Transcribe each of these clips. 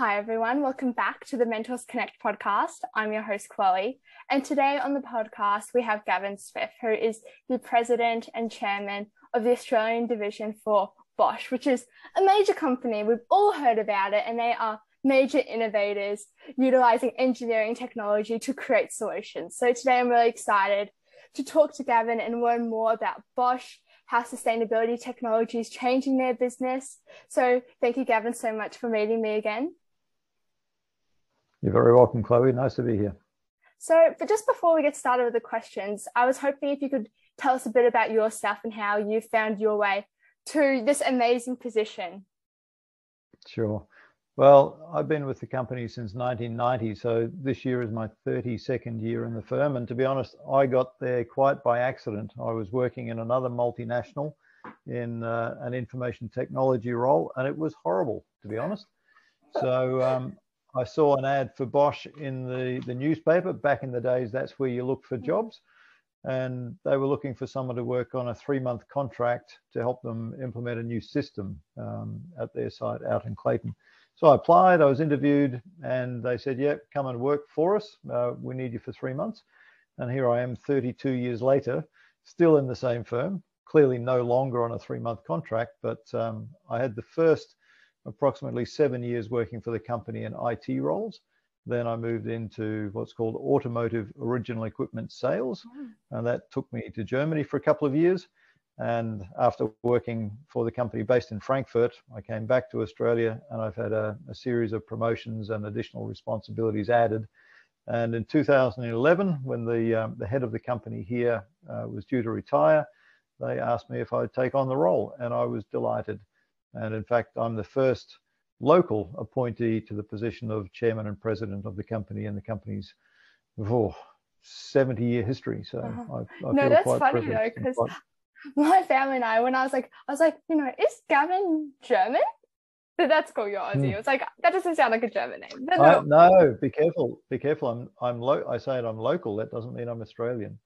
Hi, everyone. Welcome back to the Mentors Connect podcast. I'm your host, Chloe. And today on the podcast, we have Gavin Smith, who is the president and chairman of the Australian division for Bosch, which is a major company. We've all heard about it, and they are major innovators utilizing engineering technology to create solutions. So today I'm really excited to talk to Gavin and learn more about Bosch, how sustainability technology is changing their business. So thank you, Gavin, so much for meeting me again. You're very welcome, Chloe. Nice to be here. So, but just before we get started with the questions, I was hoping if you could tell us a bit about yourself and how you found your way to this amazing position. Sure. Well, I've been with the company since 1990, so this year is my 32nd year in the firm. And to be honest, I got there quite by accident. I was working in another multinational in uh, an information technology role, and it was horrible, to be honest. So um, I saw an ad for Bosch in the, the newspaper. Back in the days, that's where you look for jobs. And they were looking for someone to work on a three month contract to help them implement a new system um, at their site out in Clayton. So I applied, I was interviewed, and they said, Yep, yeah, come and work for us. Uh, we need you for three months. And here I am 32 years later, still in the same firm, clearly no longer on a three month contract, but um, I had the first approximately seven years working for the company in IT roles. Then I moved into what's called automotive original equipment sales, and that took me to Germany for a couple of years. And after working for the company based in Frankfurt, I came back to Australia and I've had a, a series of promotions and additional responsibilities added. And in 2011, when the, um, the head of the company here uh, was due to retire, they asked me if I'd take on the role, and I was delighted. And in fact, I'm the first local appointee to the position of chairman and president of the company in the company's oh, 70 year history. So uh-huh. I, I no, that's funny though, because my family and I, when I was like, I was like, you know, is Gavin German? That's cool, you're Aussie. Hmm. It's like that doesn't sound like a German name. No, I, no be careful, be careful. I'm I'm lo- I say it I'm local. That doesn't mean I'm Australian.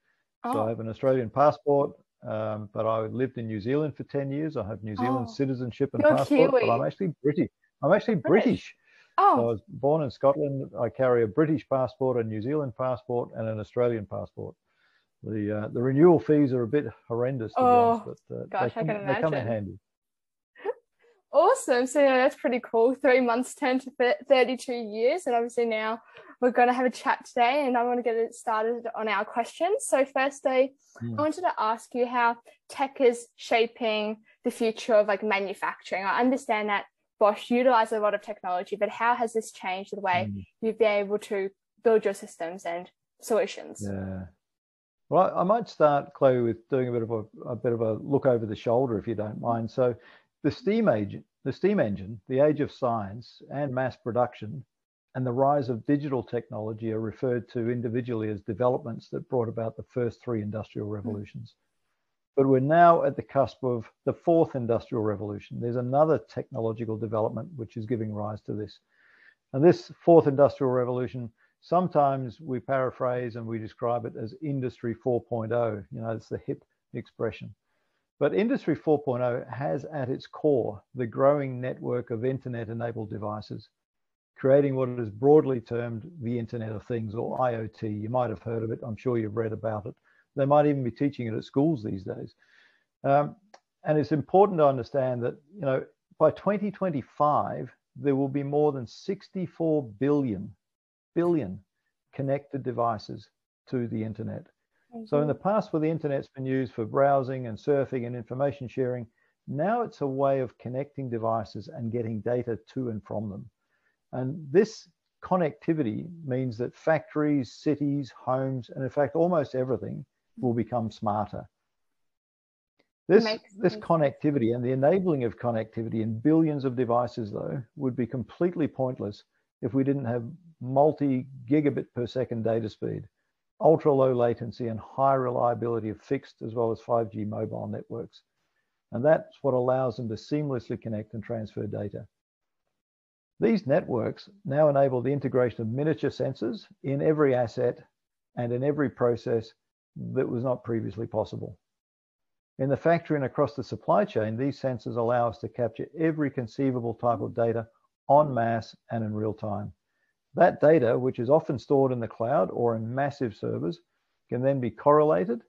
Oh. So I have an Australian passport, um, but I lived in New Zealand for ten years. I have New Zealand oh. citizenship and passport, Kiwi. but I'm actually British. I'm actually British. British. Oh. So I was born in Scotland. I carry a British passport, a New Zealand passport, and an Australian passport the uh, the renewal fees are a bit horrendous to oh, be honest, but uh, gosh, I can imagine. they come in handy. Awesome. So yeah, that's pretty cool. Three months turned to 32 years. And obviously now we're going to have a chat today and I want to get it started on our questions. So firstly, mm. I wanted to ask you how tech is shaping the future of like manufacturing. I understand that Bosch utilizes a lot of technology, but how has this changed the way mm. you've been able to build your systems and solutions? Yeah, well, I might start, Chloe, with doing a bit of a, a, bit of a look over the shoulder, if you don't mind. So, the steam engine, the steam engine, the age of science and mass production, and the rise of digital technology are referred to individually as developments that brought about the first three industrial hmm. revolutions. But we're now at the cusp of the fourth industrial revolution. There's another technological development which is giving rise to this. And this fourth industrial revolution Sometimes we paraphrase and we describe it as Industry 4.0. You know, it's the hip expression. But Industry 4.0 has at its core the growing network of internet enabled devices, creating what is broadly termed the Internet of Things or IoT. You might have heard of it. I'm sure you've read about it. They might even be teaching it at schools these days. Um, and it's important to understand that, you know, by 2025, there will be more than 64 billion billion connected devices to the internet. Mm-hmm. So in the past, where the internet's been used for browsing and surfing and information sharing, now it's a way of connecting devices and getting data to and from them. And this connectivity means that factories, cities, homes, and in fact, almost everything will become smarter. This, this connectivity and the enabling of connectivity in billions of devices, though, would be completely pointless if we didn't have multi gigabit per second data speed, ultra low latency, and high reliability of fixed as well as 5G mobile networks. And that's what allows them to seamlessly connect and transfer data. These networks now enable the integration of miniature sensors in every asset and in every process that was not previously possible. In the factory and across the supply chain, these sensors allow us to capture every conceivable type of data en masse and in real time. That data, which is often stored in the cloud or in massive servers, can then be correlated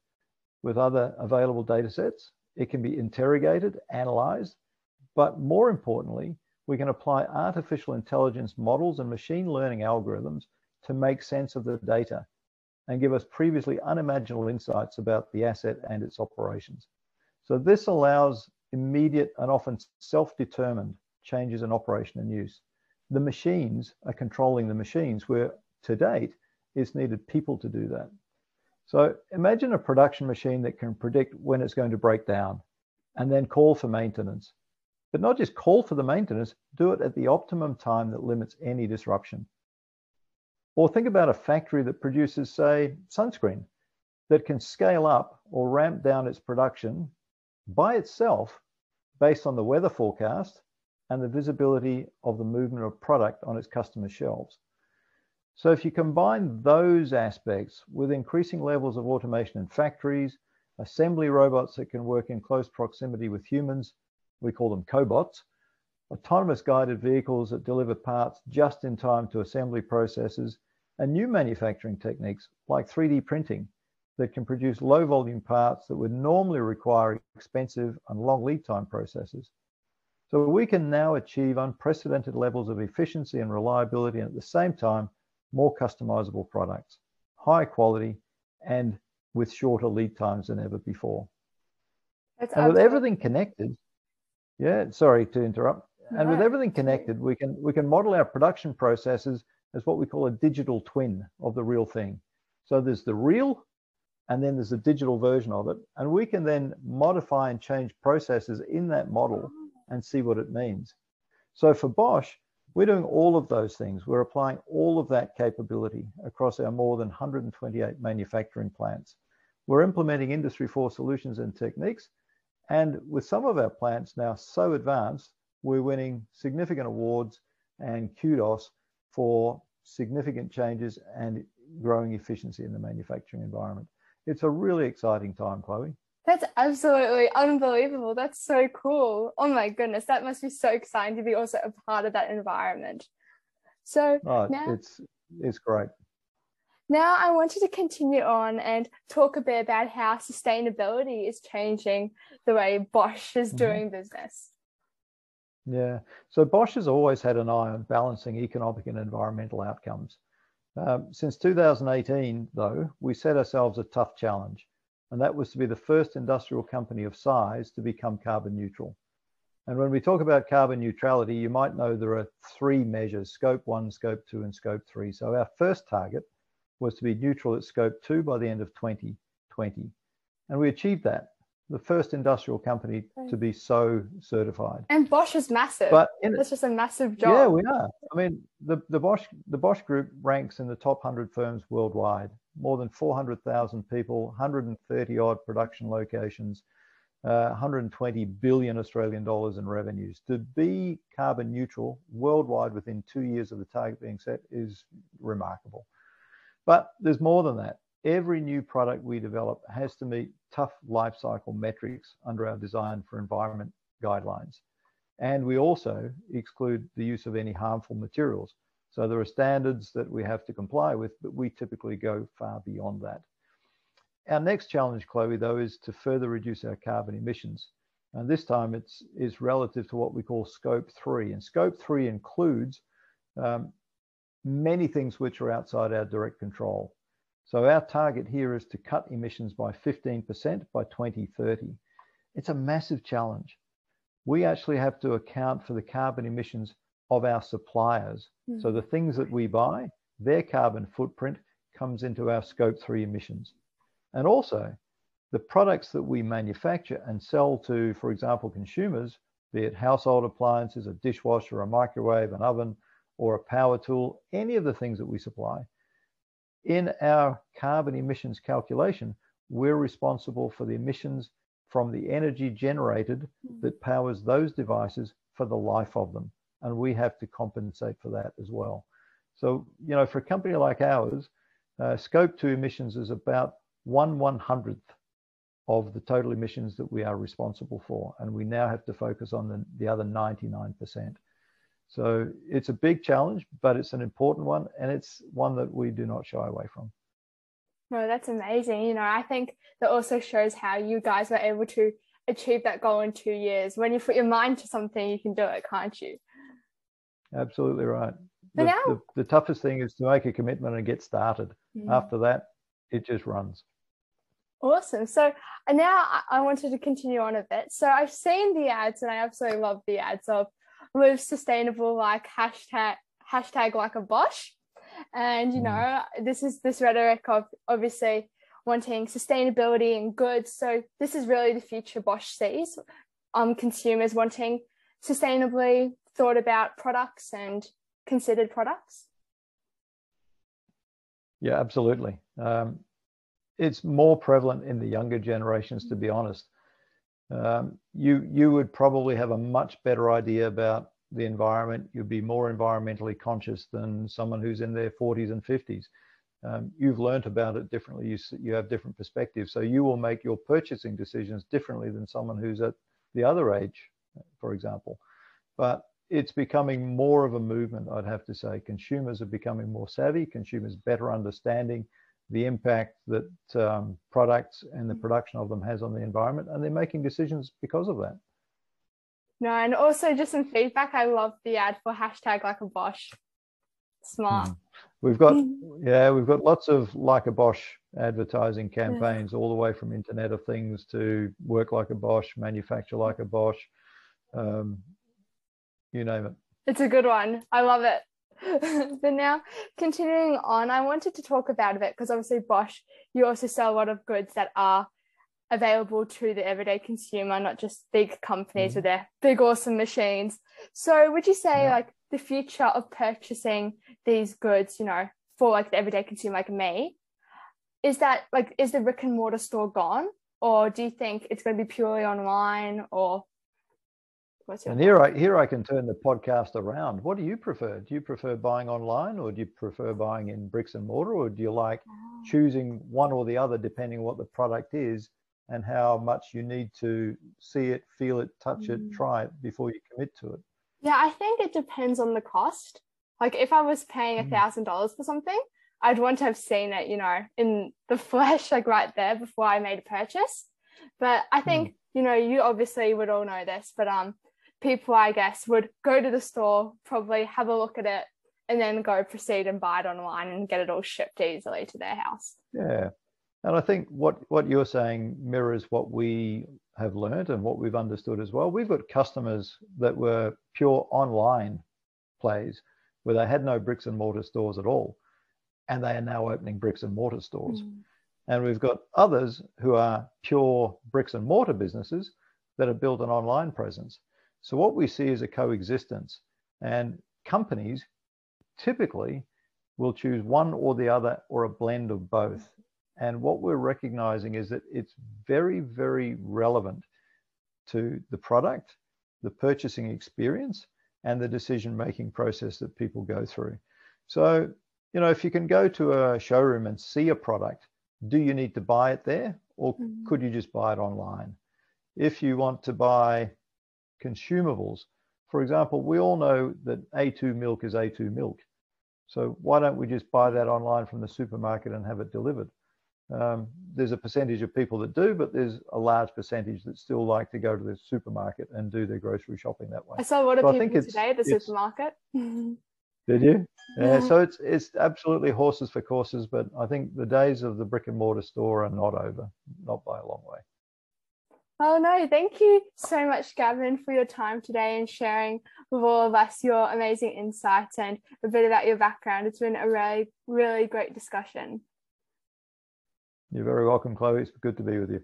with other available data sets. It can be interrogated, analyzed, but more importantly, we can apply artificial intelligence models and machine learning algorithms to make sense of the data and give us previously unimaginable insights about the asset and its operations. So this allows immediate and often self-determined changes in operation and use. The machines are controlling the machines where to date it's needed people to do that. So imagine a production machine that can predict when it's going to break down and then call for maintenance. But not just call for the maintenance, do it at the optimum time that limits any disruption. Or think about a factory that produces, say, sunscreen that can scale up or ramp down its production by itself based on the weather forecast and the visibility of the movement of product on its customer shelves. So if you combine those aspects with increasing levels of automation in factories, assembly robots that can work in close proximity with humans, we call them cobots, autonomous guided vehicles that deliver parts just in time to assembly processes, and new manufacturing techniques like 3D printing that can produce low volume parts that would normally require expensive and long lead time processes. So we can now achieve unprecedented levels of efficiency and reliability and at the same time more customizable products, high quality, and with shorter lead times than ever before. That's and with everything connected, yeah, sorry to interrupt. No, and with everything connected, we can we can model our production processes as what we call a digital twin of the real thing. So there's the real, and then there's a digital version of it, and we can then modify and change processes in that model oh. And see what it means. So for Bosch, we're doing all of those things. We're applying all of that capability across our more than 128 manufacturing plants. We're implementing Industry 4 solutions and techniques. And with some of our plants now so advanced, we're winning significant awards and kudos for significant changes and growing efficiency in the manufacturing environment. It's a really exciting time, Chloe. That's absolutely unbelievable. That's so cool. Oh my goodness, that must be so exciting to be also a part of that environment. So oh, now, it's it's great. Now I wanted to continue on and talk a bit about how sustainability is changing the way Bosch is mm-hmm. doing mm-hmm. business. Yeah, so Bosch has always had an eye on balancing economic and environmental outcomes. Um, since 2018, though, we set ourselves a tough challenge and that was to be the first industrial company of size to become carbon neutral. And when we talk about carbon neutrality, you might know there are three measures, scope one, scope two, and scope three. So our first target was to be neutral at scope two by the end of 2020. And we achieved that. The first industrial company to be so certified. And Bosch is massive. But in, it's just a massive job. Yeah, we are. I mean, the, the Bosch the Bosch group ranks in the top 100 firms worldwide more than 400,000 people, 130 odd production locations, uh, 120 billion Australian dollars in revenues. To be carbon neutral worldwide within two years of the target being set is remarkable. But there's more than that. Every new product we develop has to meet tough life cycle metrics under our design for environment guidelines. And we also exclude the use of any harmful materials. So there are standards that we have to comply with, but we typically go far beyond that. Our next challenge, Chloe, though, is to further reduce our carbon emissions. And this time it's is relative to what we call scope three. And scope three includes um, many things which are outside our direct control. So our target here is to cut emissions by 15% by 2030. It's a massive challenge. We actually have to account for the carbon emissions of our suppliers. Mm. So the things that we buy, their carbon footprint comes into our scope three emissions. And also the products that we manufacture and sell to, for example, consumers, be it household appliances, a dishwasher, a microwave, an oven, or a power tool, any of the things that we supply, in our carbon emissions calculation, we're responsible for the emissions from the energy generated hmm. that powers those devices for the life of them and we have to compensate for that as well. So, you know, for a company like ours, uh, scope two emissions is about one one hundredth of the total emissions that we are responsible for, and we now have to focus on the, the other 99%. So it's a big challenge, but it's an important one, and it's one that we do not shy away from. No, that's amazing. You know, I think that also shows how you guys were able to achieve that goal in two years. When you put your mind to something, you can do it, can't you? Absolutely right. The, now, the, the, toughest thing is to make a commitment and get started. Mm. After that, it just runs. Awesome. So now I wanted to continue on a bit. So I've seen the ads and I absolutely love the ads of live sustainable like hashtag hashtag like a Bosch. And you mm. know, this is this rhetoric of obviously wanting sustainability and goods. So this is really the future Bosch sees. Um, consumers wanting sustainably thought about products and considered products. Yeah, absolutely. Um, it's more prevalent in the younger generations, to be honest. Um, you you would probably have a much better idea about the environment. You'd be more environmentally conscious than someone who's in their 40s and 50s. Um, you've learned about it differently. You you have different perspectives, so you will make your purchasing decisions differently than someone who's at the other age, for example. But it's becoming more of a movement, I'd have to say. Consumers are becoming more savvy. Consumers better understanding the impact that um, products and the production of them has on the environment, and they're making decisions because of that. No, and also just some feedback. I love the ad for hashtag like a Bosch. Smart. Mm. We've got yeah, we've got lots of like a Bosch advertising campaigns, yeah. all the way from Internet of Things to work like a Bosch, manufacture like a Bosch, um, you name it. It's a good one. I love it. but now continuing on, I wanted to talk about a bit because obviously Bosch, you also sell a lot of goods that are available to the everyday consumer, not just big companies mm with their big awesome machines. So would you say yeah. like the future of purchasing these goods, you know, for like the everyday consumer like me, is that like is the brick and mortar store gone? Or do you think it's going to be purely online or and here I here I can turn the podcast around. What do you prefer? Do you prefer buying online, or do you prefer buying in bricks and mortar, or do you like oh. choosing one or the other depending what the product is and how much you need to see it, feel it, touch mm. it, try it before you commit to it? Yeah, I think it depends on the cost. Like if I was paying a mm. thousand dollars for something, I'd want to have seen it, you know, in the flesh, like right there before I made a purchase. But I think, mm. you know, you obviously would all know this, but um people, I guess, would go to the store, probably have a look at it, and then go proceed and buy it online and get it all shipped easily to their house. Yeah. And I think what, what you're saying mirrors what we have learned and what we've understood as well. We've got customers that were pure online plays where they had no bricks and mortar stores at all. And they are now opening bricks and mortar stores. Mm. And we've got others who are pure bricks and mortar businesses that have built an online presence. So what we see is a coexistence and companies typically will choose one or the other or a blend of both. And what we're recognizing is that it's very, very relevant to the product, the purchasing experience, and the decision making process that people go through. So, you know, if you can go to a showroom and see a product, do you need to buy it there or mm-hmm. could you just buy it online? If you want to buy consumables. For example, we all know that A2 milk is A2 milk. So why don't we just buy that online from the supermarket and have it delivered? Um, there's a percentage of people that do, but there's a large percentage that still like to go to the supermarket and do their grocery shopping that way. I saw a lot of so people today at the supermarket. Did you? Yeah, yeah. So it's it's absolutely horses for courses, but I think the days of the brick and mortar store are not over, not by a long way. Oh no, thank you so much, Gavin, for your time today and sharing with all of us your amazing insights and a bit about your background. It's been a really, really great discussion. You're very welcome, Chloe. It's good to be with you.